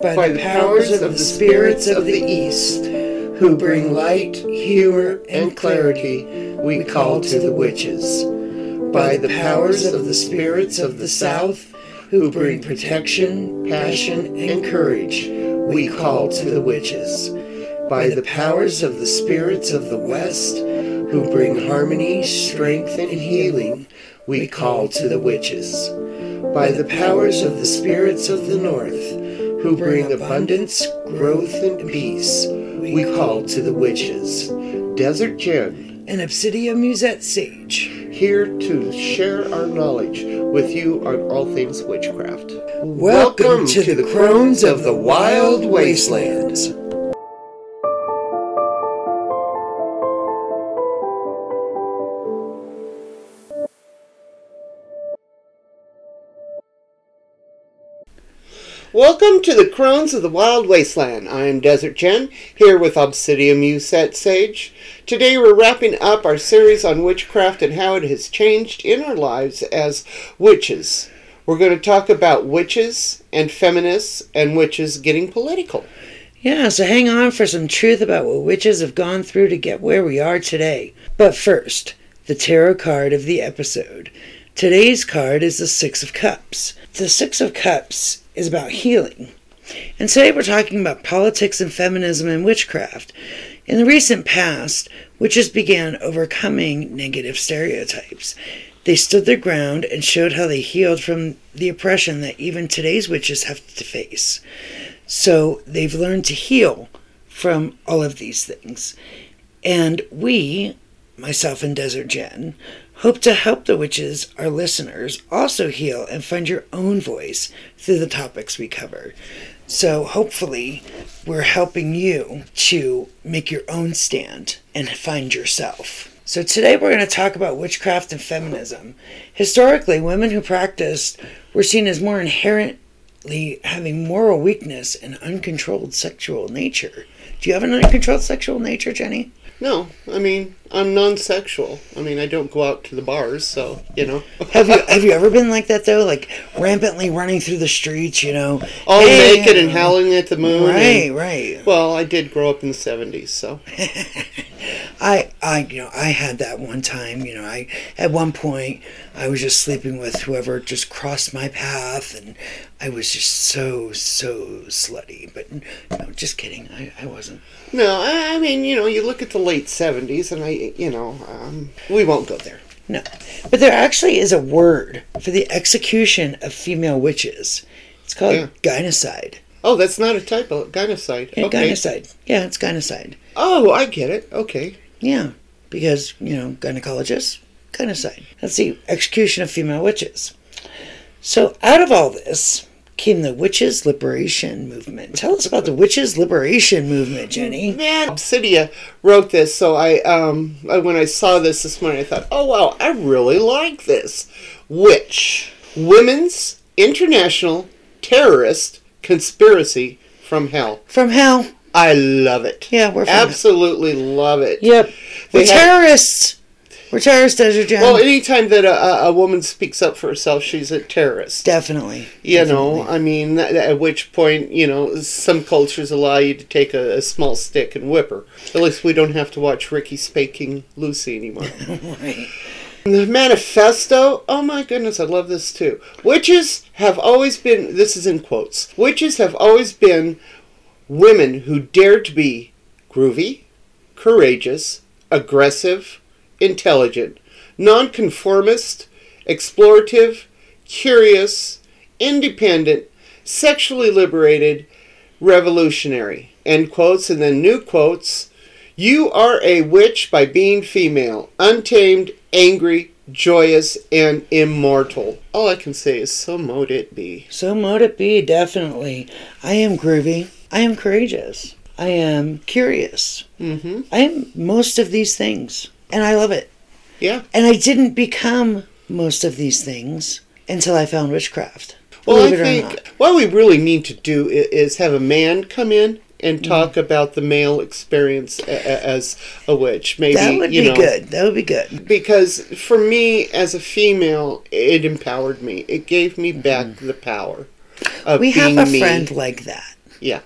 by the powers of the spirits of the East, who bring light, humor, and clarity, we call to the witches. By the powers of the spirits of the South, who bring protection, passion, and courage, we call to the witches. By the powers of the spirits of the West, who bring harmony, strength, and healing, we call to the witches. By the powers of the spirits of the North, who bring abundance, growth, and peace, we call to the witches. Desert Jen, And Obsidia Musette Sage. here to share our knowledge with you on all things witchcraft. Welcome, to, the crones of the wild wastelands. Welcome to the Crones of the Wild Wasteland. I am Desert Jen, here with Obsidia Musette Sage. Today we're wrapping up our series on witchcraft and how it has changed in our lives as witches. We're going to talk about witches and feminists and witches getting political. Yeah, so hang on for some truth about what witches have gone through to get where we are today. But first, the tarot card of the episode. Today's card is the Six of Cups. The Six of Cups is about healing. And today we're talking about politics and feminism and witchcraft. In the recent past, witches began overcoming negative stereotypes. They stood their ground and showed how they healed from the oppression that even today's witches have to face. So they've learned to heal from all of these things. And we, myself and Desert Jen, hope to help the witches, our listeners, also heal and find your own voice through the topics we cover. So hopefully, we're helping you to make your own stand and find yourself. So today we're going to talk about witchcraft and feminism. Historically, women who practiced were seen as more inherently having moral weakness and uncontrolled sexual nature. Do you have an uncontrolled sexual nature, Jenny? No, I mean, I'm non sexual. I mean, I don't go out to the bars, so, you know. Have you have you ever been like that though? Like rampantly running through the streets, you know? All Hey, naked and uh, howling at the moon. Right, and- right. well, I did grow up in the 70s, so. I I you know I had that one time. You know I at one point I was just sleeping with whoever just crossed my path, and I was just so so slutty. But no, just kidding. I, I wasn't. No, I, I mean, you know, you look at the late 70s, and I, you know, um, we won't go there. No, but there actually is a word for the execution of female witches. It's called Yeah. gynocide. Oh, that's not a typo. Gynocide. Yeah, okay. Gynocide. Yeah, it's gynocide. Oh, I get it. Okay. Yeah, because, you know, gynecologists, gynocide. That's the execution of female witches. So, out of all this came the Witches' Liberation Movement. Tell us about the Witches' Liberation Movement, Jenny. Man, Obsidia wrote this, so I, um, I- when I saw this this morning, I thought, oh wow, I really like this. Witch, Women's International Terrorist Conspiracy from Hell. From hell. I love it. Yeah, we're absolutely love it. Yep. They have- terrorists. We're terrorists, Desert. Well, anytime that a, a- woman speaks up for herself, she's a terrorist. Definitely. You know, I mean, at at which point, you know, some cultures allow you to take a, a small stick and whip her. At least we don't have to watch Ricky spanking Lucy anymore. Right. the manifesto, oh my goodness, I love this too. Witches have always been, this is in quotes, witches have always been women who dared to be groovy, courageous, aggressive, intelligent, nonconformist, explorative, curious, independent, sexually liberated, revolutionary. End quotes, and then new quotes. You are a witch by being female, untamed, angry, joyous, and immortal. All I can say is, so mote it be. So mote it be, definitely. I am groovy. I am courageous. I am curious. Mm-hmm. I am most of these things. And I love it. Yeah. And I didn't become most of these things until I found witchcraft. Well, I Believe it or think what we really need to do is have a man come in and Mm. talk about the male experience as a witch. Maybe That would be know, good. That would be good. because for me as a female, it empowered me. It gave me back the power of Mm-hmm. We being have a me. friend like that. Yeah.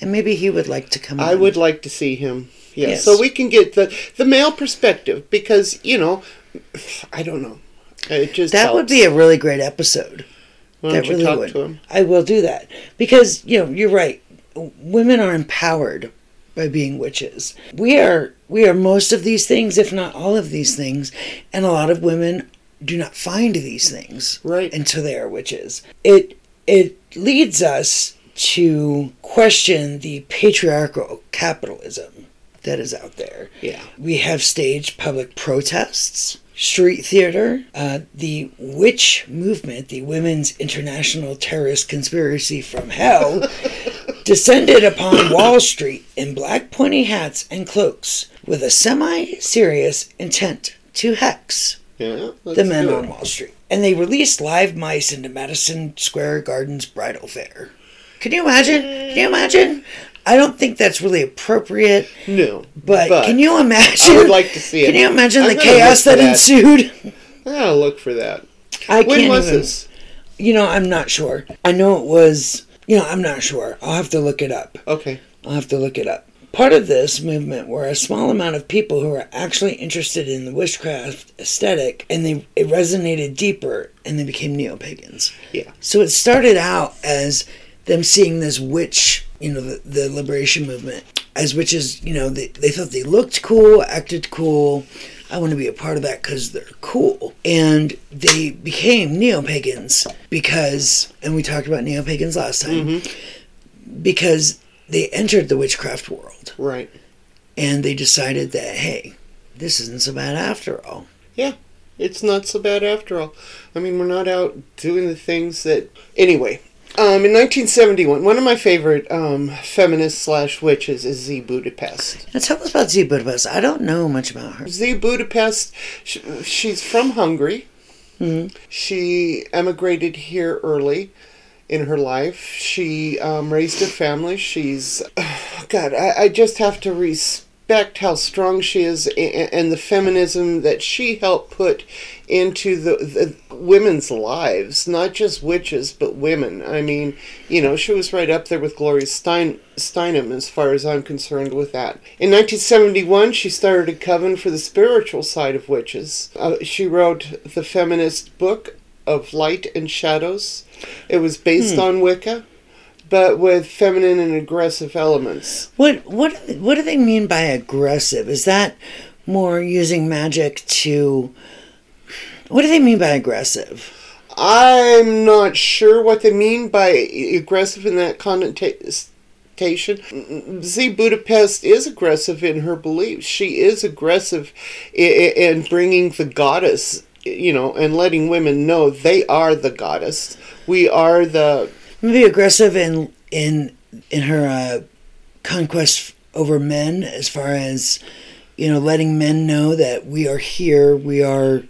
And maybe he would like to come I on. would like to see him. Yeah, Yes. so we can get the the male perspective because you know, I don't know. It just That would be a really great episode. Why that really talk would. to him? I will do that because you know you're right. Women are empowered by being witches. We are we are most of these things, if not all of these things, and a lot of women do not find these things Right. until they are witches. It it leads us to question the patriarchal capitalism that is out there. Yeah. We have staged public protests, street theater, uh, the witch movement, the Women's International Terrorist Conspiracy from Hell, descended upon Wall Street in black pointy hats and cloaks with a semi serious intent to hex Yeah. the men on. Wall Street. And they released live mice into Madison Square Garden's bridal fair. Can you imagine? Can you imagine? I don't think that's really appropriate, No. but, can you imagine? I would like to see it. Can you imagine I'm the chaos that, that. ensued? I gotta look for that. I When can't was even- this? You know, I'm not sure. I know it was. You know, I'm not sure. I'll have to look it up. Okay. I'll have to look it up. Part of this movement were a small amount of people who were actually interested in the witchcraft aesthetic, and they it resonated deeper, and they became neo pagans. Yeah. So it started out as them seeing this witch, you know, the, the liberation movement as witches. You know, they they thought they looked cool, acted cool. I want to be a part of that because they're cool. And they became neo pagans because, and we talked about neo pagans last time, mm-hmm. because they entered the witchcraft world Right. and they decided that, hey, this isn't so bad after all. Yeah. It's not so bad after all. I mean, we're not out doing the things that. Anyway, um, in 1971, one of my favorite um, feminist slash witches is Z Budapest. Now tell us about Z Budapest. I don't know much about her. Z Budapest, sh she's from Hungary. Mhm. She emigrated here early in her life. She um, raised a family. She's, God, I, I just have to respect how strong she is and the feminism that she helped put into the, the women's lives, not just witches, but women. I mean, you know, she was right up there with Gloria Stein, Steinem as far as I'm concerned with that. In 1971, she started a coven for the spiritual side of witches. Uh, she wrote the feminist book of Light and Shadows. It was based on Wicca, but with feminine and aggressive elements. What what what do they mean by aggressive? Is that more using magic to? What do they mean by aggressive? I'm not sure what they mean by aggressive in that connotation. Z Budapest is aggressive in her beliefs. She is aggressive in bringing the goddess, you know, and letting women know they are the goddess. We are the Maybe aggressive in in in her uh, conquest over men, as far as you know, letting men know that we are here, we are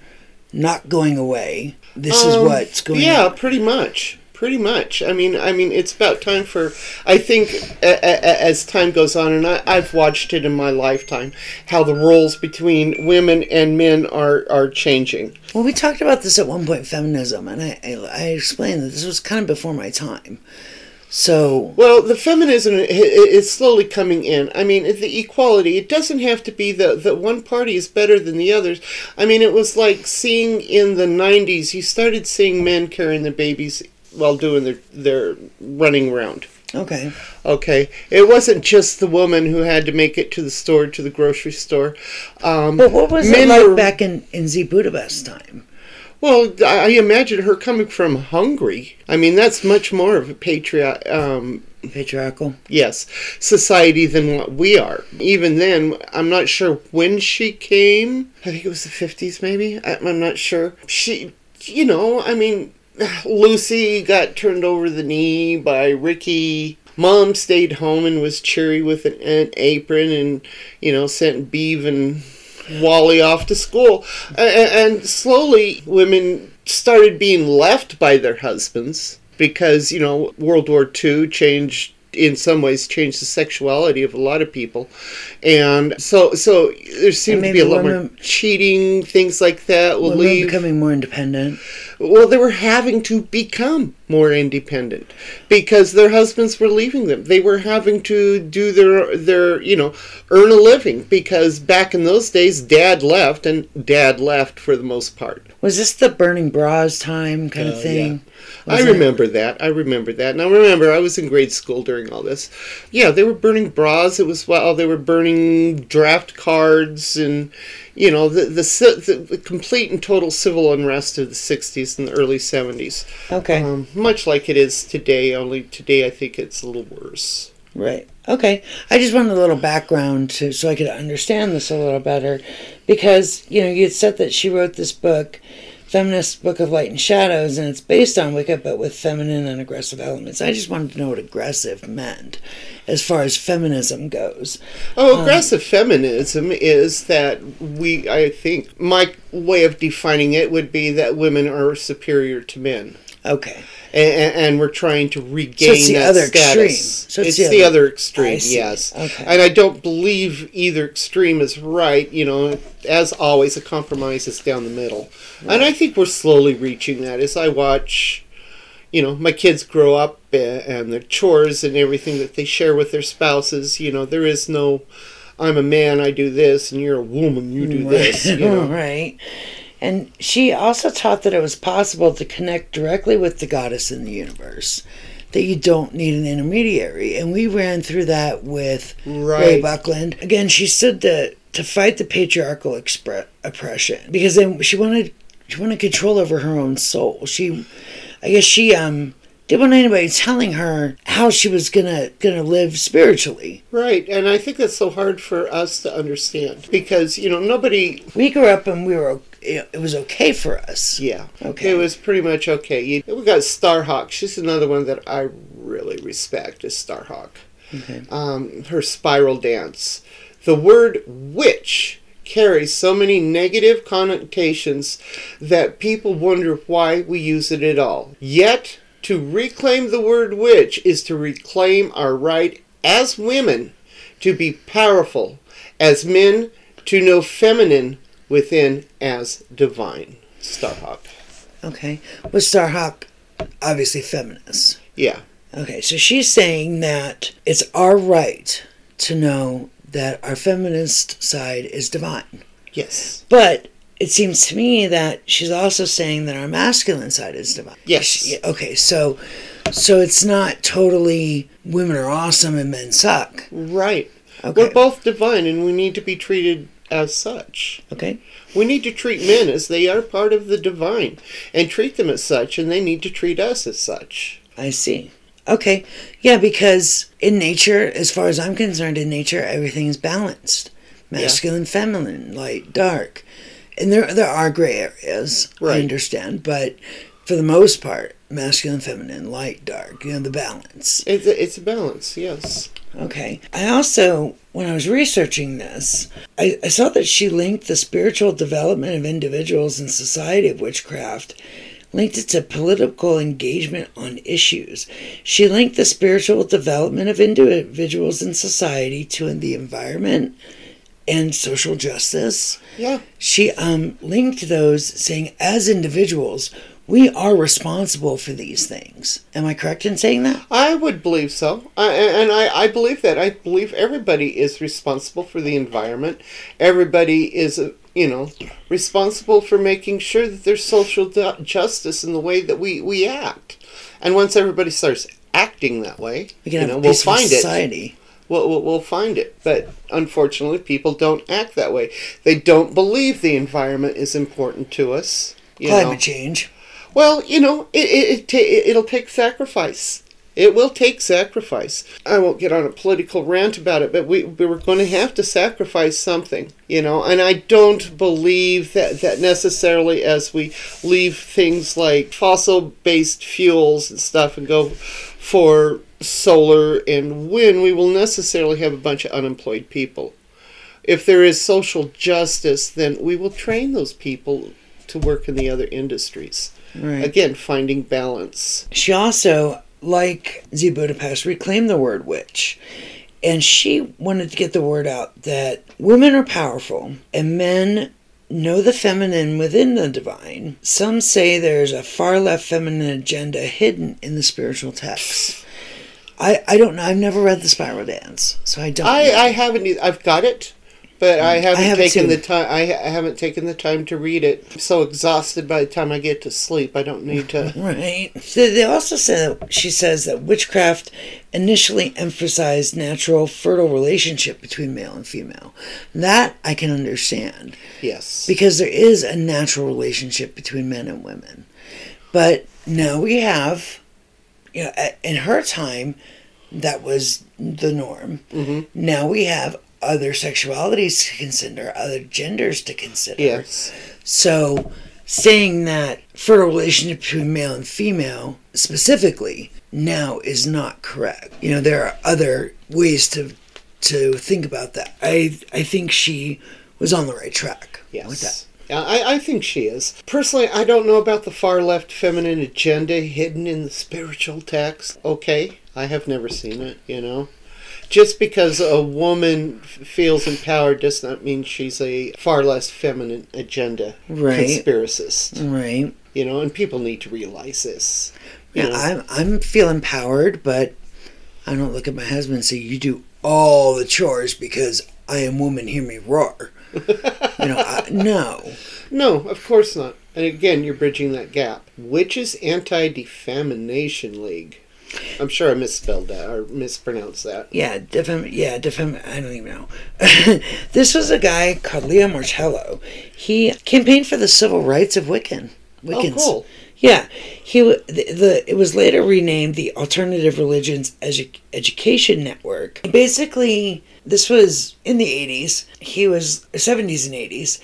not going away. This is Um, what's going. Yeah, on. pretty much. Pretty much. I mean, I mean, it's about time for. I think a, a, as time goes on, and I, I've watched it in my lifetime, how the roles between women and men are are changing. Well, we talked about this at one point, feminism, and I, I, I explained that this was kind of before my time. So, Well, the feminism is slowly coming in. I mean, the equality. It doesn't have to be that that one party is better than the others. I mean, it was like seeing in the '90s. You started seeing men carrying their babies while doing their their running around. okay. Okay, it wasn't just the woman who had to make it to the store, to the grocery store. Um, But what was it like were- back in, in Z Budapest time? Well, I I imagine her coming from Hungary. I mean, that's much more of a patriot. Um, Patriarchal? yes, society than what we are. Even then, I'm not sure when she came. I think it was the 50s, maybe. I'm not sure. She, you know, I mean, Lucy got turned over the knee by Ricky. Mom stayed home and was cheery with an, an apron and, you know, sent Beav and Wally off to school. A- a- And slowly, women started being left by their husbands because, you know, World War II changed in some ways changed the sexuality of a lot of people and so so there seemed to be a lot more cheating things like that will Women leave becoming more independent. Well they were having to become more independent because their husbands were leaving them they were having to do their their you know earn a living because back in those days dad left and dad left for the most part Was this the burning bras time kind Uh, of thing? I Was it? remember that. I remember that. Now remember, I was in grade school during all this. Yeah, they were burning bras. It was while they were burning draft cards and you know the the, the, the complete and total civil unrest of the '60s and the early '70s. Okay. Um, much like it is today. Only today, I think it's a little worse. Right. Okay. I just wanted a little background to so I could understand this a little better, because you know you had said that she wrote this book, feminist book of light and shadows, and it's based on Wicca, but with feminine and aggressive elements. I just wanted to know what aggressive meant, as far as feminism goes. Oh, um, aggressive feminism is that we, I think, my way of defining it would be that women are superior to men. Okay. And, and we're trying to regain it's the that other status. extreme. So it's, it's the, the other, other- extreme, yes. Okay. And I don't believe either extreme is right. You know, as always, a compromise is down the middle, and I think we're slowly reaching that. As I watch, you know, my kids grow up uh, and their chores and everything that they share with their spouses. You know, there is no. I'm a man, I do this, and you're a woman, you do this. You know. right. And she also taught that it was possible to connect directly with the goddess in the universe, that you don't need an intermediary. And we ran through that with Ray Buckland. Again, she stood to, to fight the patriarchal expre- oppression because then she wanted she wanted control over her own soul. She, I guess she um didn't want anybody telling her how she was gonna gonna live spiritually. Right, and I think that's so hard for us to understand because you know nobody We grew up and we were it was okay for us. Yeah. Okay. It was pretty much okay. You, we got Starhawk. She's another one that I really respect is Starhawk. Okay. Um, her spiral dance. The word witch carries so many negative connotations that people wonder why we use it at all. Yet, to reclaim the word witch is to reclaim our right as women to be powerful, as men to know feminine within as divine. Starhawk. Okay. Was Starhawk obviously feminist? Yeah. Okay, so she's saying that it's our right to know that our feminist side is divine. Yes. But it seems to me that she's also saying that our masculine side is divine. Yes. She- okay, so so it's not totally women are awesome and men suck. Right. Okay. We're both divine and we need to be treated as such. Okay? We need to treat men as they are part of the divine and treat them as such, and they need to treat us as such. I see. Okay. Yeah, because in nature, as far as I'm concerned, in nature everything is balanced. Masculine, feminine, light, dark. And there there are gray areas, I understand, but for the most part, masculine, feminine, light, dark, you know, the balance. It's a, it's a balance, yes. Okay. I also, when I was researching this, I, I saw that she linked the spiritual development of individuals in society of witchcraft, linked it to political engagement on issues. She linked the spiritual development of individuals in society to the environment and social justice. Yeah. She um, linked those, saying, as individuals, we are responsible for these things. Am I correct in saying that? I would believe so. I, and I, I believe that. I believe everybody is responsible for the environment. Everybody is, uh, you know, responsible for making sure that there's social justice in the way that we, we act. And once everybody starts acting that way, We you know, we'll find it. society. We'll, we'll, we'll find it. But unfortunately, people don't act that way. They don't believe the environment is important to us. You Climate know. change. Well, you know, it, it, it ta- it'll take sacrifice. It will take sacrifice. I won't get on a political rant about it, but we, we were going to have to sacrifice something, you know, and I don't believe that, that necessarily as we leave things like fossil based fuels and stuff and go for solar and wind, we will necessarily have a bunch of unemployed people. If there is social justice, then we will train those people to work in the other industries. Right. Again, finding balance. She also like Z Budapest, reclaimed the word witch. And she wanted to get the word out that women are powerful and men know the feminine within the divine. Some say there's a far left feminine agenda hidden in the spiritual texts. I, I don't know. I've never read the Spiral Dance, so I don't. I, know. I haven't. I've got it, but I haven't have it taken the time. I, I haven't taken the time to read it. I'm so exhausted by the time I get to sleep. I don't need to. Right. So they also say that she says that witchcraft initially emphasized natural, fertile relationship between male and female. That I can understand yes. because there is a natural relationship between men and women. But now we have, you know, in her time, that was the norm. Mhm. Now we have other sexualities to consider, other genders to consider. Yes. So, saying that fertile relationship between male and female specifically now is not correct. You know, there are other ways to to think about that. I I think she was on the right track with that. Yes. Yeah, I, I think she is. Personally, I don't know about the far left feminine agenda hidden in the spiritual text. Okay, I have never seen it, you know. Just because a woman f- feels empowered does not mean she's a far less feminine agenda Right. conspiracist. Right. You know, and people need to realize this. Yeah, know? I'm I'm feel empowered, but I don't look at my husband and say, "You do all the chores because I am woman. Hear me roar." you know, I, no. No, of course not. And again, you're bridging that gap. which is Anti Defamation League. I'm sure I misspelled that or mispronounced that. Yeah, defam. Yeah, defam. I don't even know. this was a guy called Leo Martello. He campaigned for the civil rights of Wiccan. Oh, Wiccans. Oh, cool. Yeah, he the, the it was later renamed the Alternative Religions Edu- Education Network. Basically, this was in the eighties. He was seventies and eighties.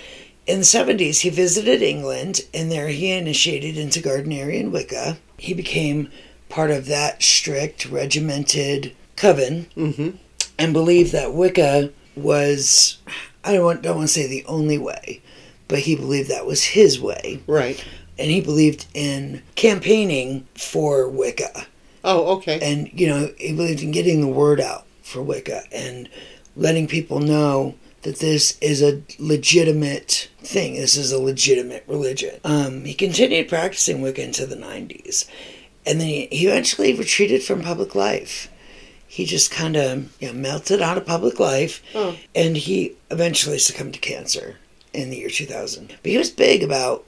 In the seventies, he visited England, and there he initiated into Gardnerian Wicca. He became part of that strict, regimented coven, Mm-hmm. and believed that Wicca was I don't want, don't want to say the only way, but he believed that was his way Right. and he believed in campaigning for Wicca. Oh, okay. And, you know, he believed in getting the word out for Wicca and letting people know that this is a legitimate thing. This is a legitimate religion. Um, he continued practicing Wicca into the 90s. And then he, eventually retreated from public life. He just kind of you know, melted out of public life. Oh. And he eventually succumbed to cancer in the year 2000. But he was big about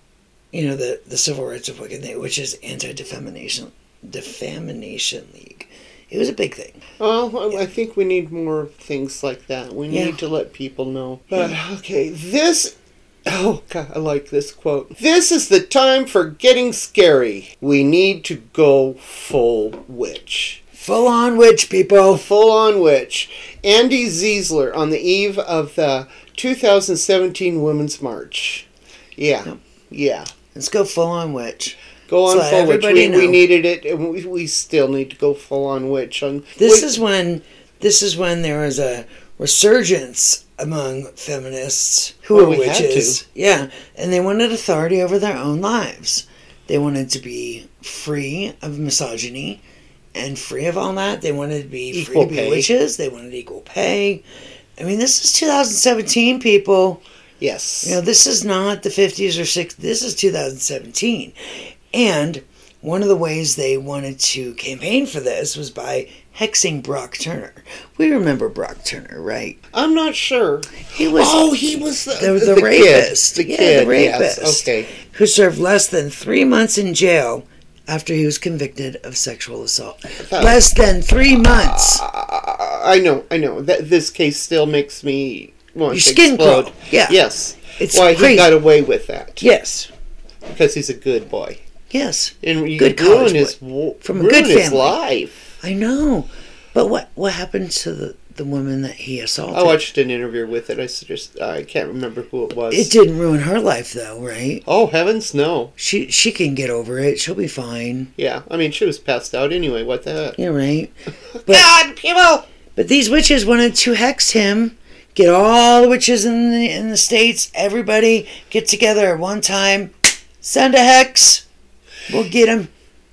you know the the civil rights of Wiccan, which is anti defamation defamation league. It was a big thing. Well, I I think we need more things like that. We Yeah. need to let people know. But okay, this. Oh God, I like this quote. This is the time for getting scary. We need to go full witch. Full on witch people. Full on witch. Andi Zeisler on the eve of the 2017 Women's March. Yeah, Yep. yeah. Let's go full on witch. Go on So full witch. We, we needed it, and we, we still need to go full on witch. On This wait- is when this is when there was a resurgence among feminists who were we witches. Yeah, and they wanted authority over their own lives. They wanted to be free of misogyny and free of all that. They wanted to be Equal free to be pay. witches. They wanted equal pay. I mean, this is 2017, people. yes. You know, this is not the 50s or 60s. This is 2017. And one of the ways they wanted to campaign for this was by hexing Brock Turner. We remember Brock Turner, right? I'm not sure. He was oh, he was the, the, the, the, kid. rapist. The yeah, kid. the rapist. Yes. Okay. Who served less than three months in jail after he was convicted of sexual assault. That- Less than three uh, months. I, I know. I know. That this case still makes me want Your to skin explode. crawl. Yeah. Yes. It's Why crazy. he got away with that? Yes. Because he's a good boy. Yes. And you Good ruin his. From a good his family. life. I know. But what what happened to the, the woman that he assaulted? Oh, I watched an interview with it. I just I can't remember who it was. It didn't ruin her life though, right? Oh heavens, no. She she can get over it. She'll be fine. Yeah, I mean she was passed out anyway. What the heck? Yeah, right. But God, people. but these witches wanted to hex him. Get all the witches in the in the states. Everybody get together at one time. Send a hex. We'll get him.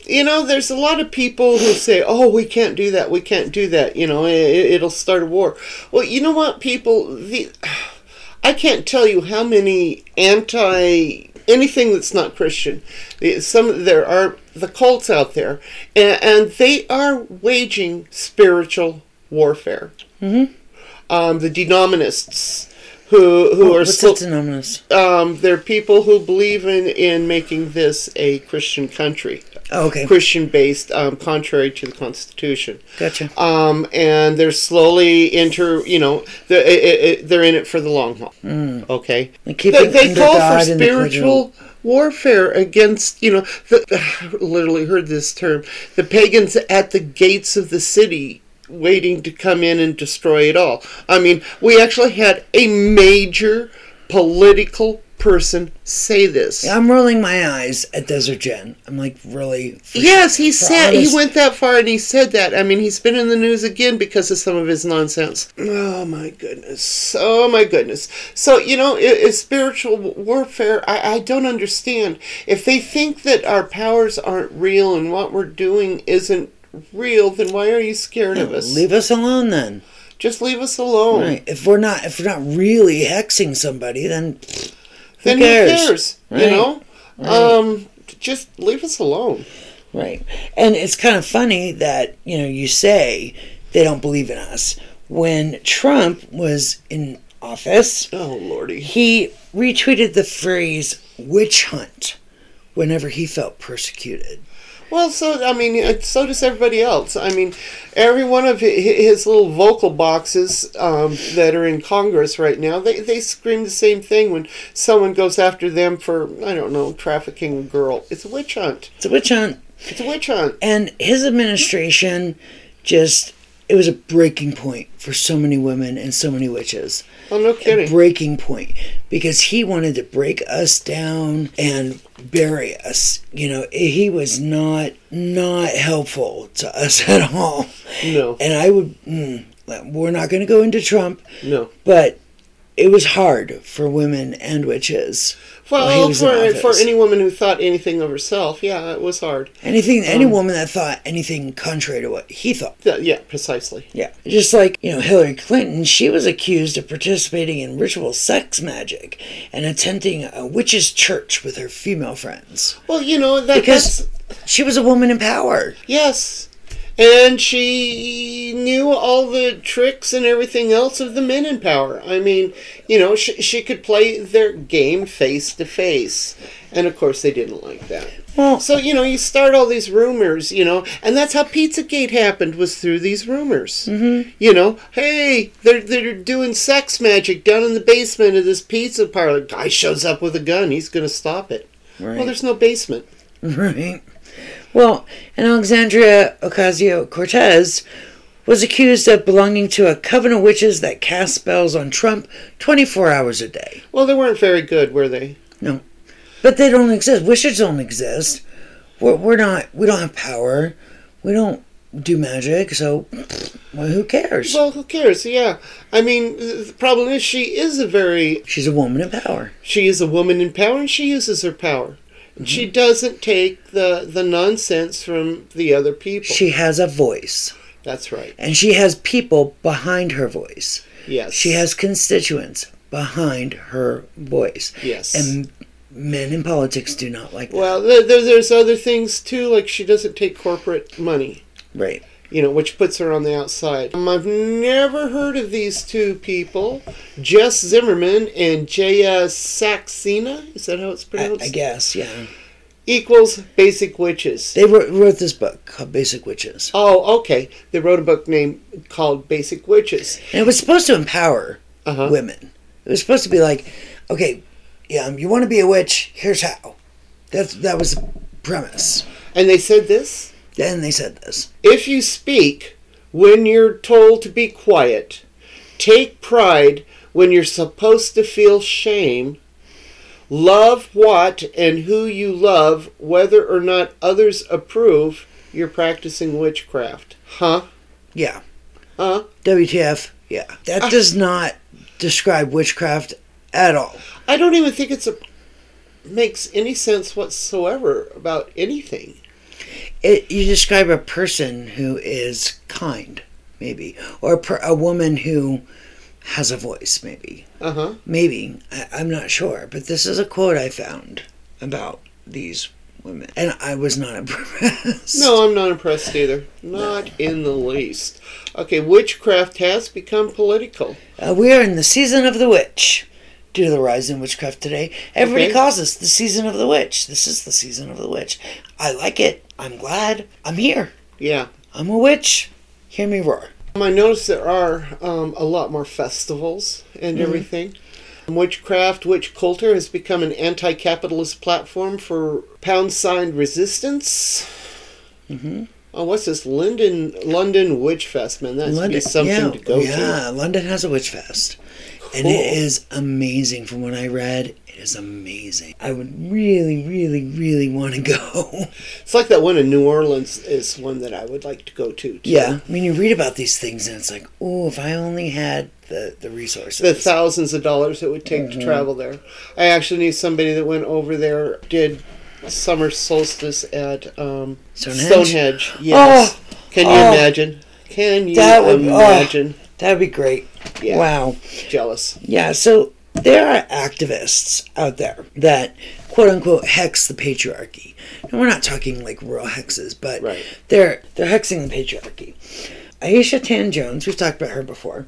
You know, there's a lot of people who say, "Oh, we can't do that. We can't do that." You know, it, it'll start a war. Well, you know what, people, the I can't tell you how many anti anything that's not Christian. Some there are the cults out there, and, and they are waging spiritual warfare. Mm-hmm. Um, the Dominionists who who are What's slo- that um, they're people who believe in in making this a Christian country, Oh, okay. Christian based, um, contrary to the Constitution. Gotcha. Um, and they're slowly enter. You know, they're, i- i- i- they're in it for the long haul. Okay, they, they call God for spiritual warfare against. You know, the, I literally heard this term: the pagans at the gates of the city. Waiting to come in and destroy it all. I mean, we actually had a major political person say this. I'm rolling my eyes at Desert Jen. I'm like, really? Yes, he said honest- he went that far and he said that. I mean, he's been in the news again because of some of his nonsense. Oh my goodness! Oh my goodness! So you know, i i- spiritual warfare. I, I don't understand if they think that our powers aren't real and what we're doing isn't real. Then why are you scared of us? Leave us alone then. Just leave us alone. Right. If we're not, if we're not really hexing somebody, then Then cares? who cares? Right. You know. Um, just leave us alone. right. And it's kind of funny that you know you say they don't believe in us when Trump was in office. Oh lordy. He retweeted the phrase "witch hunt" whenever he felt persecuted. Well, so I mean, uh, so does everybody else. I mean, every one of his little vocal boxes um, that are in Congress right now, they they scream the same thing when someone goes after them for I don't know trafficking a girl. It's a witch hunt. It's a witch hunt. It's a witch hunt. And his administration just it was a breaking point for so many women and so many witches. Oh, no kidding. Breaking point because he wanted to break us down and bury us. You know, he was not not helpful to us at all. No, And I would mm, we're not going to go into Trump, no. but it was hard for women and witches. He Well, for for any woman who thought anything of herself, yeah, it was hard. Anything, any Um, woman that thought anything contrary to what he thought. Yeah, yeah, precisely. Yeah. Just like, you know, Hillary Clinton, she was accused of participating in ritual sex magic and attending a witch's church with her female friends. Well, you know that Because- that's She was a woman in power. Yes. And she knew all the tricks and everything else of the men in power. I mean, you know, she, she could play their game face to face. And of course, they didn't like that. Well, So, you know, you start all these rumors, you know, and that's how Pizzagate happened was through these rumors. Mm-hmm. You know, hey, they're, they're doing sex magic down in the basement of this pizza parlor. Guy shows up with a gun. He's going to stop it. right. Well, there's no basement. right. Well, and Alexandria Ocasio Cortez was accused of belonging to a coven of witches that cast spells on Trump 24 hours a day. Well, they weren't very good, were they? No. But they don't exist. Witches don't exist. We're, we're not, we don't have power. We don't do magic, so well, who cares? Well, who cares? Yeah. I mean, the problem is she is a very She's a woman in power. she is a woman in power and she uses her power. She doesn't take the the nonsense from the other people. She has a voice, That's right. and she has people behind her voice. Yes. She has constituents behind her voice. Yes. And men in politics do not like that. well, there, there's other things too, like she doesn't take corporate money. right. You know, which puts her on the outside. Um, I've never heard of these two people, Jess Zimmerman and Jaya Saxena. Is that how it's I, pronounced? I guess, yeah. Equals Basic Witches. They wrote, wrote this book called Basic Witches. Oh, okay. They wrote a book named called Basic Witches. And it was supposed to empower Uh-huh. women. It was supposed to be like, okay, yeah, you want to be a witch, here's how. That's, that was the premise. And they said this Then they said this. if you speak when you're told to be quiet, take pride when you're supposed to feel shame, love what and who you love, whether or not others approve, you're practicing witchcraft. Huh? Yeah. Huh? WTF? Yeah. That Ah. does not describe witchcraft at all. I don't even think it's a makes any sense whatsoever about anything. It, you describe a person who is kind, maybe, or a, per, a woman who has a voice, maybe. Uh huh. Maybe. I, I'm not sure. But this is a quote I found about these women. And I was not impressed. No, I'm not impressed either. Not in the least. Okay, witchcraft has become political. Uh, we are in the season of the witch. To the rise in witchcraft today, everybody Okay. calls this the season of the witch. This is the season of the witch. I like it. I'm glad. I'm here. Yeah. I'm a witch. Hear me roar. Um, I noticed there are um, a lot more festivals and everything. Witchcraft, Witch Culture has become an anti capitalist platform for pound sign resistance. Mm-hmm. Oh, what's this? London London Witch Fest, man. That's be something yeah, to go to. yeah, London has a witch fest. And it is amazing. From what I read, it is amazing. I would really, really, really want to go. It's like that one in New Orleans is one that I would like to go to. too. yeah, I mean, you read about these things, and it's like, oh, if I only had the the resources. the thousands of dollars it would take Mm-hmm. to travel there. I actually knew somebody that went over there, did summer solstice at um, Stonehenge? Stonehenge. Yes. Can you Oh. imagine? Can you That would- oh. imagine? that would be great. Yeah. Wow. Jealous. Yeah, so there are activists out there that quote unquote hex the patriarchy. And we're not talking like real hexes, but Right. they're they're hexing the patriarchy. Aisha Tan Jones, we've talked about her before.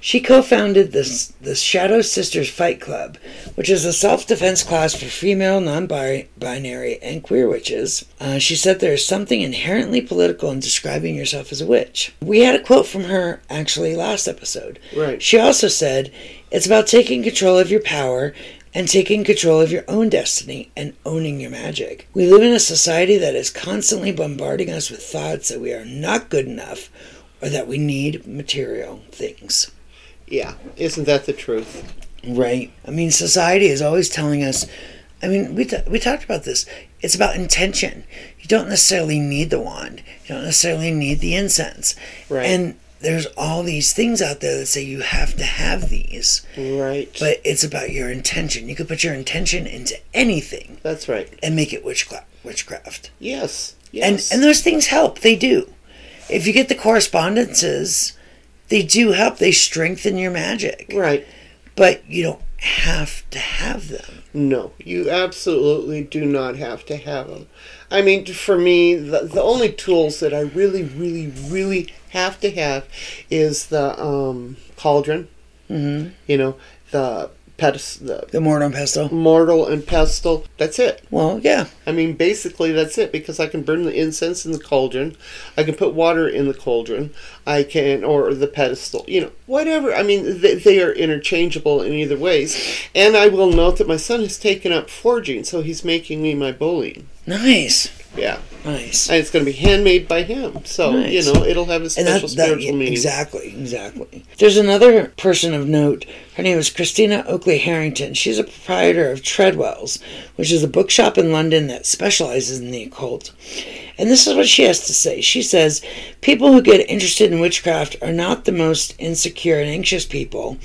She co-founded this the Shadow Sisters Fight Club, which is a self-defense class for female, non-binary, and queer witches. Uh, she said there is something inherently political in describing yourself as a witch. We had a quote from her actually last episode. Right. She also said, It's about taking control of your power and taking control of your own destiny and owning your magic. We live in a society that is constantly bombarding us with thoughts that we are not good enough or that we need material things. Yeah. Isn't that the truth? Right. I mean, society is always telling us. I mean, we, t- we talked about this. It's about intention. You don't necessarily need the wand. You don't necessarily need the incense. Right. And there's all these things out there that say you have to have these. Right. But it's about your intention. You could put your intention into anything That's right. and make it witchcraft. Witchcraft. Yes. And Yes. and those things help. They do. If you get the correspondences, they do help. They strengthen your magic. right. But you don't have to have them. No, you absolutely do not have to have them. I mean, for me, the, the only tools that I really, really, really have to have is the um, cauldron. Mm-hmm. You know, the pedest- the The mortar and pestle. mortal and pestle. That's it. Well, yeah. I mean, basically, that's it because I can burn the incense in the cauldron. I can put water in the cauldron. I can, or the pedestal, you know, whatever. I mean, they, they are interchangeable in either ways. And I will note that my son has taken up forging, so he's making me my bowling. Nice. Yeah. Nice. And it's going to be handmade by him. So, you know, it'll have a special that, that spiritual meaning. exactly, exactly. There's another person of note. Her name is Christina Oakley Harrington. She's a proprietor of Treadwells, which is a bookshop in London that specializes in the occult. And this is what she has to say. She says, People who get interested in witchcraft are not the most insecure and anxious people.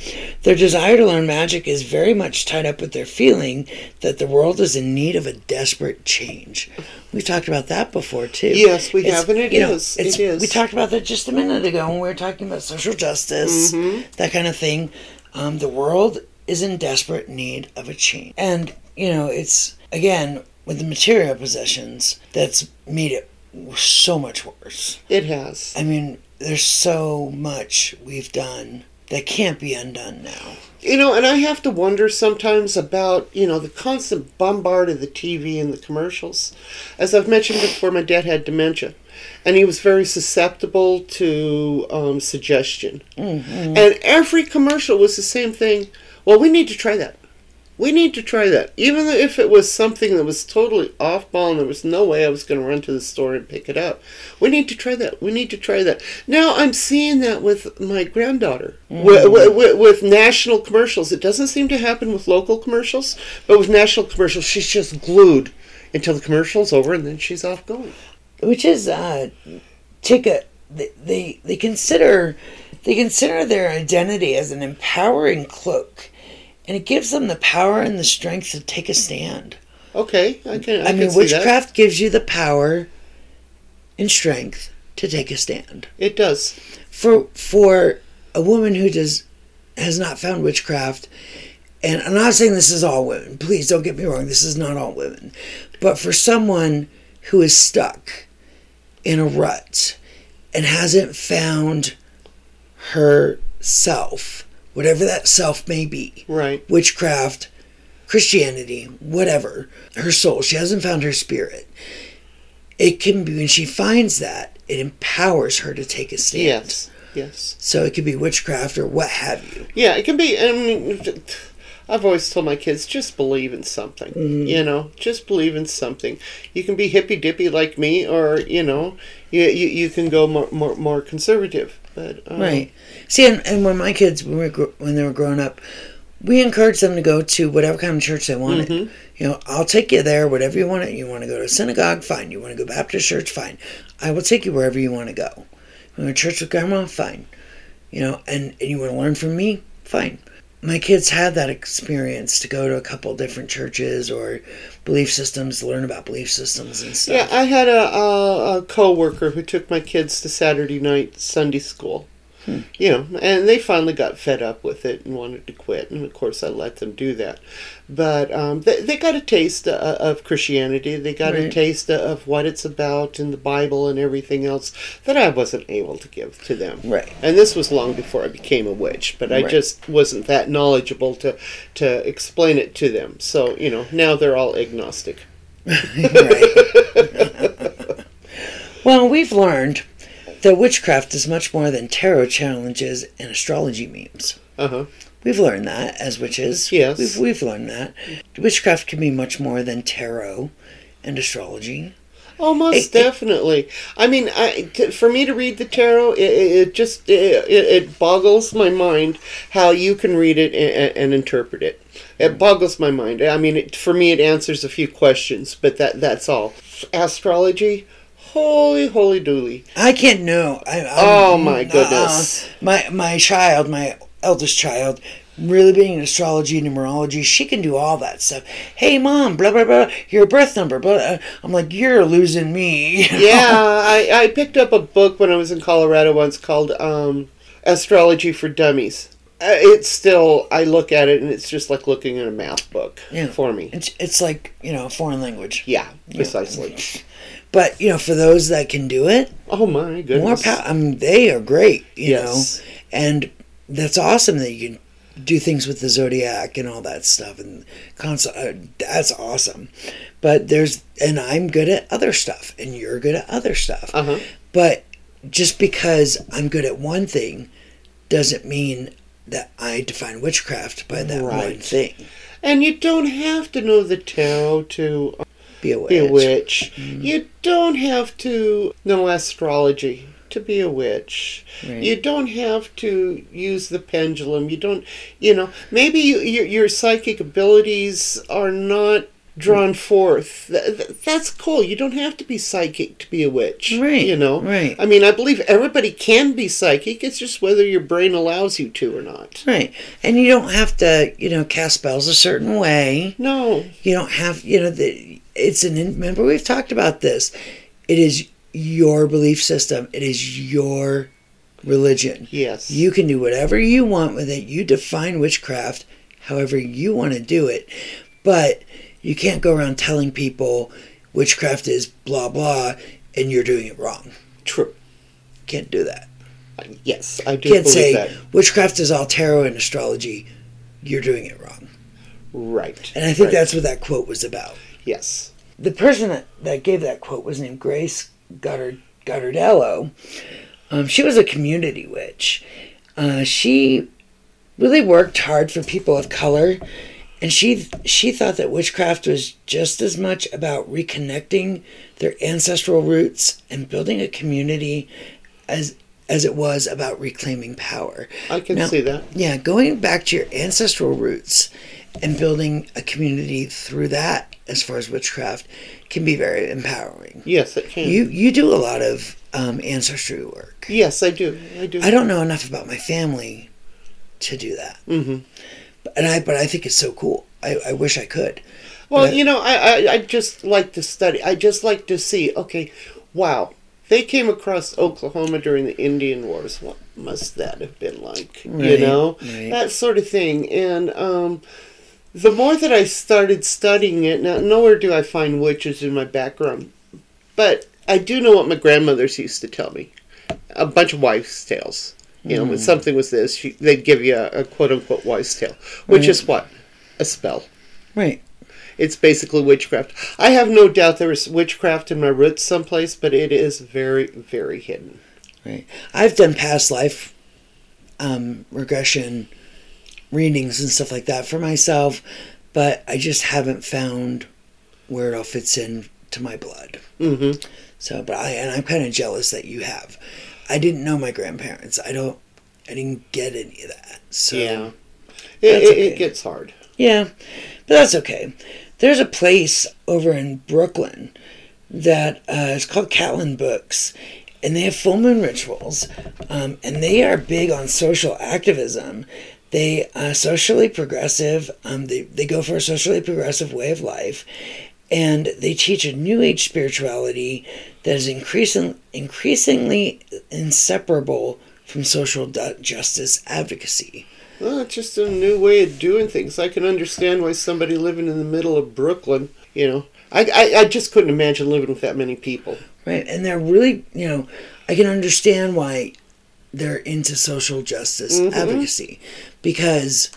Their desire to learn magic is very much tied up with their feeling that the world is in need of a desperate change. We've talked about that before, too. Yes, we It's- have, and it you know, It is. We talked about that just a minute ago when we were talking about social justice, Mm-hmm. that kind of thing. Um, the world is in desperate need of a change. And, you know, it's, again, with the material possessions, that's made it so much worse. It has. I mean, there's so much we've done that can't be undone now. You know, and I have to wonder sometimes about, you know, the constant bombard of the TV and the commercials. As I've mentioned before, my dad had dementia, and he was very susceptible to um, suggestion. Mm-hmm. And every commercial was the same thing. Well, we need to try that. We need to try that. Even if it was something that was totally off ball and there was no way I was going to run to the store and pick it up. We need to try that. We need to try that. Now I'm seeing that with my granddaughter. With, with, with national commercials. It doesn't seem to happen with local commercials, but with national commercials, she's just glued until the commercial's over and then she's off going. which is uh, take a they they consider they consider their identity as an empowering cloak, and it gives them the power and the strength to take a stand. Okay, I can. I, I, can mean, that. witchcraft gives you the power and strength to take a stand. It does. For for a woman who does has not found witchcraft, and I'm not saying this is all women. Please don't get me wrong. This is not all women, but for someone who is stuck in a rut and hasn't found herself, whatever that self may be, Right. witchcraft, Christianity, whatever, her soul, she hasn't found her spirit. It can be when she finds that, it empowers her to take a stand. Yes. Yes. So it could be witchcraft or what have you. Yeah, it can be. I mean, I've always told my kids just believe in something. Mm-hmm. You know, just believe in something. You can be hippy dippy like me, or you know, you you, you can go more more, more conservative. But um, Right. See, and, and when my kids, when, we when they were growing up, we encouraged them to go to whatever kind of church they wanted. You know, I'll take you there, whatever you want. It. You want to go to a synagogue, fine. You want to go Baptist church, fine. I will take you wherever you want to go. You want to church with grandma, fine. You know, and, and you want to learn from me, fine. My kids had that experience to go to a couple different churches or belief systems, learn about belief systems and stuff. Yeah, I had a, a, a co-worker who took my kids to Saturday night Sunday school. You know, and they finally got fed up with it and wanted to quit. And of course, I let them do that. But um, they, they got a taste uh, of Christianity. They got a Right. taste of what it's about in the Bible and everything else that I wasn't able to give to them. Right. And this was long before I became a witch, but I Right. just wasn't that knowledgeable to to explain it to them. So you know, now they're all agnostic. well, we've learned that witchcraft is much more than tarot challenges and astrology memes. Uh huh. We've learned that as witches. Yes. We've, we've learned that. Witchcraft can be much more than tarot and astrology. Oh, most It- it- definitely. I mean, I, t- for me to read the tarot, it, it it just it, it it boggles my mind how you can read it and, and interpret it. It boggles my mind. I mean, it, for me, it answers a few questions, but that that's all. Astrology, holy holy dooly. I can't know. I, I'm- Oh, my uh, goodness. my my child, my eldest child, really being in astrology, numerology, she can do all that stuff. Hey, mom, blah blah blah. Your birth number, blah. uh, I'm like, you're losing me. Yeah, I, I picked up a book when I was in Colorado once called um, Astrology for Dummies. Uh, It's still, I look at it and it's just like looking at a math book Yeah. for me. It's it's like you know a foreign language. Yeah, precisely. But you know, for those that can do it, Oh my goodness. more power. I mean, they are great. You Yes. know, and that's awesome that you can do things with the zodiac and all that stuff and consult. Uh, that's awesome. But there's and I'm good at other stuff, and you're good at other stuff. Uh huh. But just because I'm good at one thing doesn't mean that I define witchcraft by that one thing. And you don't have to know the tarot to Be a witch. be a witch. Mm-hmm. You don't have to know astrology to be a witch. Right. You don't have to use the pendulum. You don't, you know, maybe you, your, your psychic abilities are not drawn mm. forth. Th- th- that's cool. You don't have to be psychic to be a witch. Right, You know? right. I mean, I believe everybody can be psychic. It's just whether your brain allows you to or not. Right. And you don't have to, you know, cast spells a certain way. No. You don't have, you know, the, it's an, remember we've talked about this. It is your belief system, it is your religion. Yes. You can do whatever you want with it. You define witchcraft however you want to do it. But you can't go around telling people witchcraft is blah, blah, and you're doing it wrong. True. Can't do that. Yes, I do Can't say that. witchcraft is all tarot and astrology. You're doing it wrong. Right. And I think Right. that's what that quote was about. Yes. The person that, that gave that quote was named Grace Goddard, Goddardello. Um, she was a community witch. Uh, she really worked hard for people of color, and she she thought that witchcraft was just as much about reconnecting their ancestral roots and building a community as as it was about reclaiming power. I can Now- see that. Yeah, going back to your ancestral roots and building a community through that, as far as witchcraft, can be very empowering. Yes, it can. You you do a lot of um, ancestry work. yes, I do. I do. I don't know enough about my family to do that, hmm and I but I think it's so cool. I, I wish I could. Well, But- you know, I, I I just like to study. I just like to see. Okay, wow, They came across Oklahoma during the Indian Wars. What must that have been like? you know, right. that sort of thing. And um, the more that I started studying it, now nowhere do I find witches in my background, but I do know what my grandmothers used to tell me. A bunch of wives' tales. You know, when something was this, she, they'd give you a, a quote unquote wives' tale, which Right. is what? A spell. Right. It's basically witchcraft. I have no doubt there is witchcraft in my roots someplace, but it is very, very hidden. Right. I've done past life um, regression readings and stuff like that for myself, but I just haven't found where it all fits in to my blood. hmm So, but I and I'm kind of jealous that you have. I didn't know my grandparents. I don't. I didn't get any of that. So Yeah. It, it, okay. it gets hard. Yeah, but that's okay. There's a place over in Brooklyn that uh, is called Catland Books, and they have full moon rituals, um, and they are big on social activism. They are socially progressive. Um, they they go for a socially progressive way of life, and they teach a new age spirituality that is increasing increasingly inseparable from social justice advocacy. Well, it's just a new way of doing things. I can understand why somebody living in the middle of Brooklyn, you know, I, I, I just couldn't imagine living with that many people. Right. And they're really, you know, I can understand why they're into social justice Mhm. advocacy because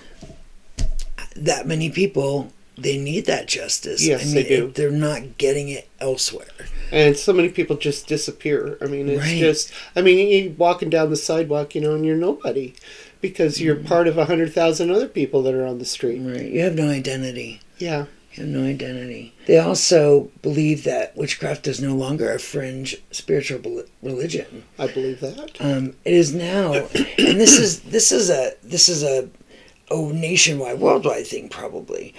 that many people they need that justice. Yes, I mean, they do. it- they're not getting it elsewhere. And so many people just disappear. I mean, it's Right. just, I mean, you're walking down the sidewalk, you know, and you're nobody because you're Mm-hmm. part of a 100,000 other people that are on the street. Right. You have no identity. Yeah. Have no identity. They also believe that witchcraft is no longer a fringe spiritual religion. I believe that. Um, it is now, and this is this is a this is a a nationwide, worldwide thing probably.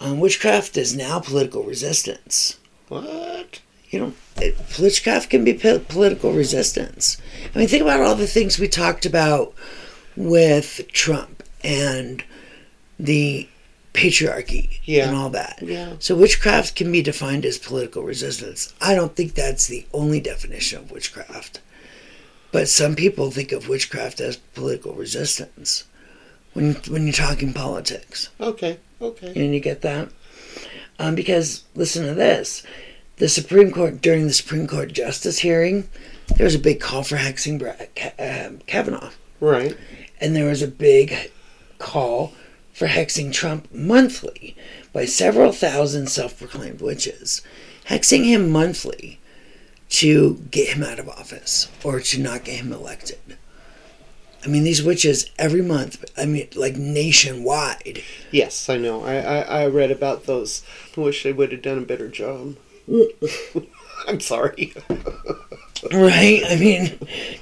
Um, witchcraft is now political resistance. What? You know, it, witchcraft can be po- political resistance. I mean, think about all the things we talked about with Trump and the patriarchy Yeah. and all that. Yeah. So witchcraft can be defined as political resistance. I don't think that's the only definition of witchcraft. But some people think of witchcraft as political resistance when when you're talking politics. Okay. Okay. And you get that? Um, because listen to this. The Supreme Court during the Supreme Court justice hearing, there was a big call for hexing Brett Ka- um, Kavanaugh, Right. and there was a big call for hexing Trump monthly by several thousand self-proclaimed witches, hexing him monthly to get him out of office or to not get him elected. I mean, these witches every month. I mean, like nationwide. Yes, I know. I, I, I read about those. I wish they would have done a better job. I'm sorry. Right? I mean,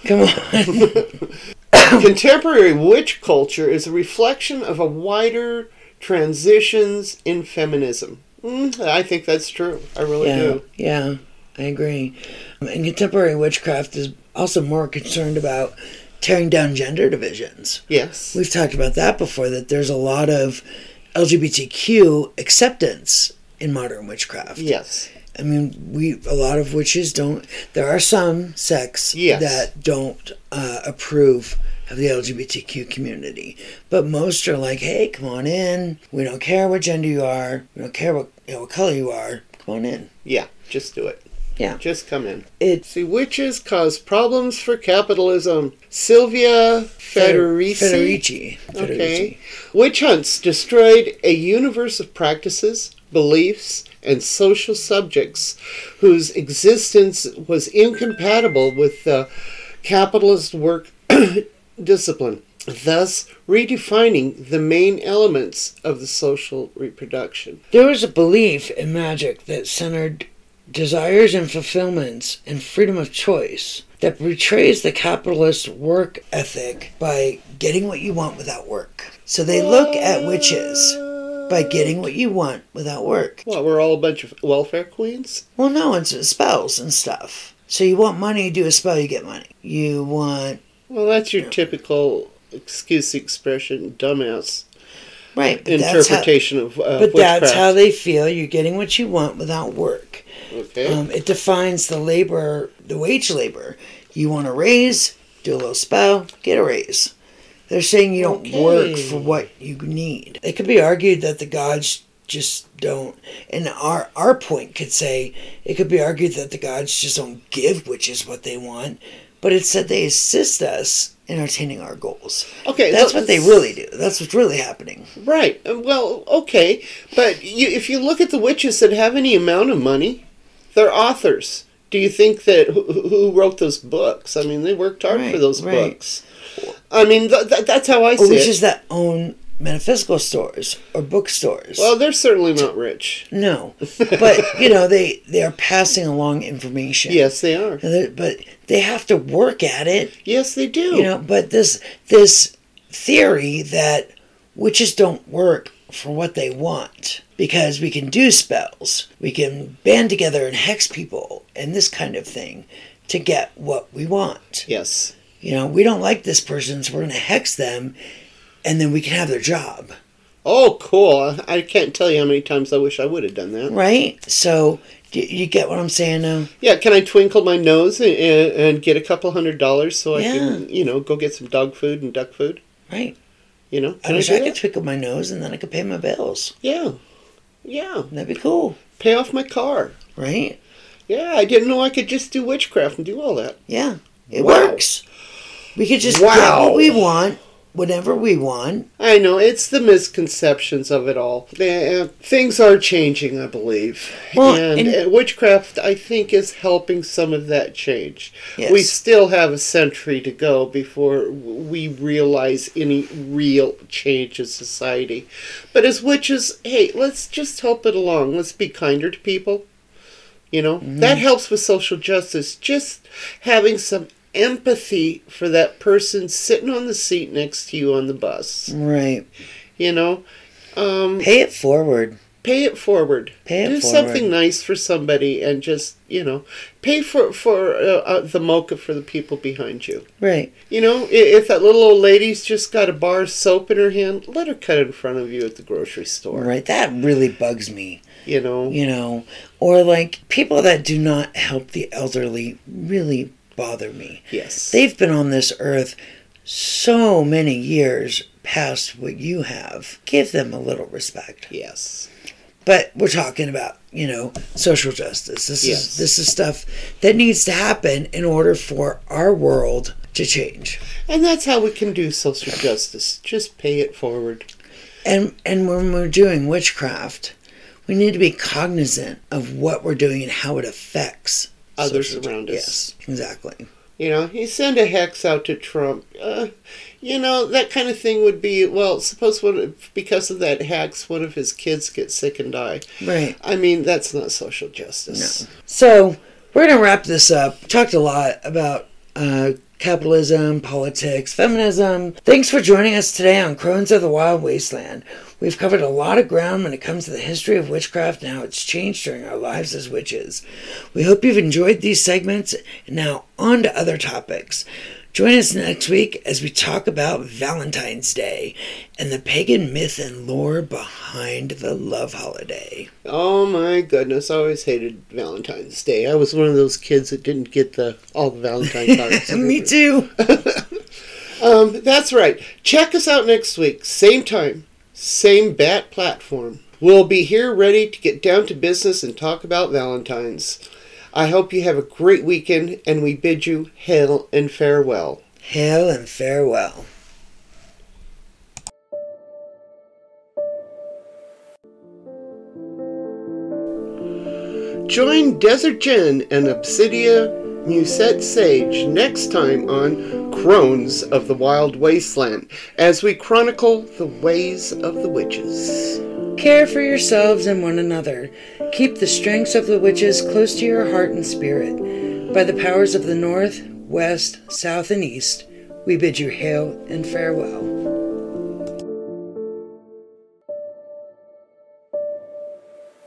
come on. Contemporary witch culture is a reflection of a wider transitions in feminism. Mm, I think that's true. I really yeah, do. yeah, I agree. And contemporary witchcraft is also more concerned about tearing down gender divisions. Yes. We've talked about that before. That there's a lot of LGBTQ acceptance in modern witchcraft. Yes. I mean, we a lot of witches don't. There are some sects Yes. that don't uh, approve of the LGBTQ community, but most are like, "Hey, come on in. We don't care what gender you are. We don't care what you know what color you are. Come on in." Yeah. Just do it. Yeah. Just come in. It's See, witches cause problems for capitalism. Silvia Federici. Federici. Okay. Witch hunts destroyed a universe of practices, beliefs, and social subjects whose existence was incompatible with the capitalist work discipline, thus redefining the main elements of the social reproduction. There was a belief in magic that centered desires and fulfillments and freedom of choice that betrays the capitalist work ethic by getting what you want without work. So they look at witches by getting what you want without work. Well, we're all a bunch of welfare queens? Well, no, it's spells and stuff. So you want money, you do a spell, you get money. You want Well, that's your typical, excuse expression, dumbass right that's how- interpretation of uh, But that's how they feel. You're getting what you want without work. Okay. Um, it defines the labor, the wage labor. You want a raise, do a little spell, get a raise. They're saying you don't work for what you need. It could be argued that the gods just don't, and our our point could say it could be argued that the gods just don't give witches what they want, but it's that they assist us in attaining our goals. okay. That's well, what they really do. That's what's really happening. Right. Uh, Well, okay, but you, if you look at the witches that have any amount of money, they're authors. Do you think that who, who wrote those books? I mean, they worked hard for those right. books. I mean, th- th- that's how I Or see it. witches that own metaphysical stores or bookstores. Well, they're certainly not rich. No, but you know they they are passing along information. Yes, they are. But they have to work at it. Yes, they do. You know, but this this theory that witches don't work for what they want because we can do spells, we can band together and hex people and this kind of thing to get what we want. yes. You know, we don't like this person, so we're going to hex them, and then we can have their job. Oh, cool. I can't tell you how many times I wish I would have done that. Right? So, you get what I'm saying now? Yeah, can I twinkle my nose and, and, get a couple hundred dollars so I Yeah. can, you know, go get some dog food and duck food? Right. You know? I wish do I could twinkle my nose and then I could pay my bills. Yeah. Yeah. That'd be cool. Pay off my car. Right? Yeah, I didn't know I could just do witchcraft and do all that. Yeah. It Wow. works. We could just get Wow. what we want whenever we want. I know, it's the misconceptions of it all. Eh, things are changing, I believe. Well, and, and- eh, witchcraft, I think, is helping some of that change. Yes. We still have a century to go before we realize any real change in society. But as witches, hey, let's just help it along. Let's be kinder to people. You know, Mm-hmm. that helps with social justice. Just having some empathy for that person sitting on the seat next to you on the bus. Right. You know, um, Pay it forward. pay it forward. Pay it Do forward. something nice for somebody, and just you know, pay for for uh, uh, the mocha for the people behind you. Right. You know, i- if that little old lady's just got a bar of soap in her hand, let her cut in front of you at the grocery store. Right. That really bugs me. You know, You know, or like people that do not help the elderly really bother me. yes, They've been on this earth so many years past what you have. Give them a little respect. yes, But we're talking about, you know, social justice. This Yes. is this is stuff that needs to happen in order for our world to change. and that's how we can do social justice. Just pay it forward. And and when we're doing witchcraft, we need to be cognizant of what we're doing and how it affects Others social around us. Yes, exactly. You know, you send a hex out to Trump. Uh, you know, that kind of thing would be well. Suppose one because of that hex, one of his kids gets sick and die. Right. I mean, that's not social justice. So we're gonna wrap this up. Talked a lot about uh, capitalism, politics, feminism. Thanks for joining us today on Crones of the Wild Wasteland. We've covered a lot of ground when it comes to the history of witchcraft and how it's changed during our lives as witches. We hope you've enjoyed these segments. Now on to other topics. Join us next week as we talk about Valentine's Day and the pagan myth and lore behind the love holiday. Oh my goodness, I always hated Valentine's Day. I was one of those kids that didn't get the all the Valentine cards. Me too. Um, that's right. Check us out next week, same time, same bat platform. We'll be here ready to get down to business and talk about Valentine's. I hope you have a great weekend, and we bid you hail and farewell. Hail and farewell. Join DesertJen and Obsidia Musette Sage next time on Crones of the Wild Wasteland as we chronicle the ways of the witches. Care for yourselves and one another. Keep the strengths of the witches close to your heart and spirit. By the powers of the north, west, south, and east, we bid you hail and farewell.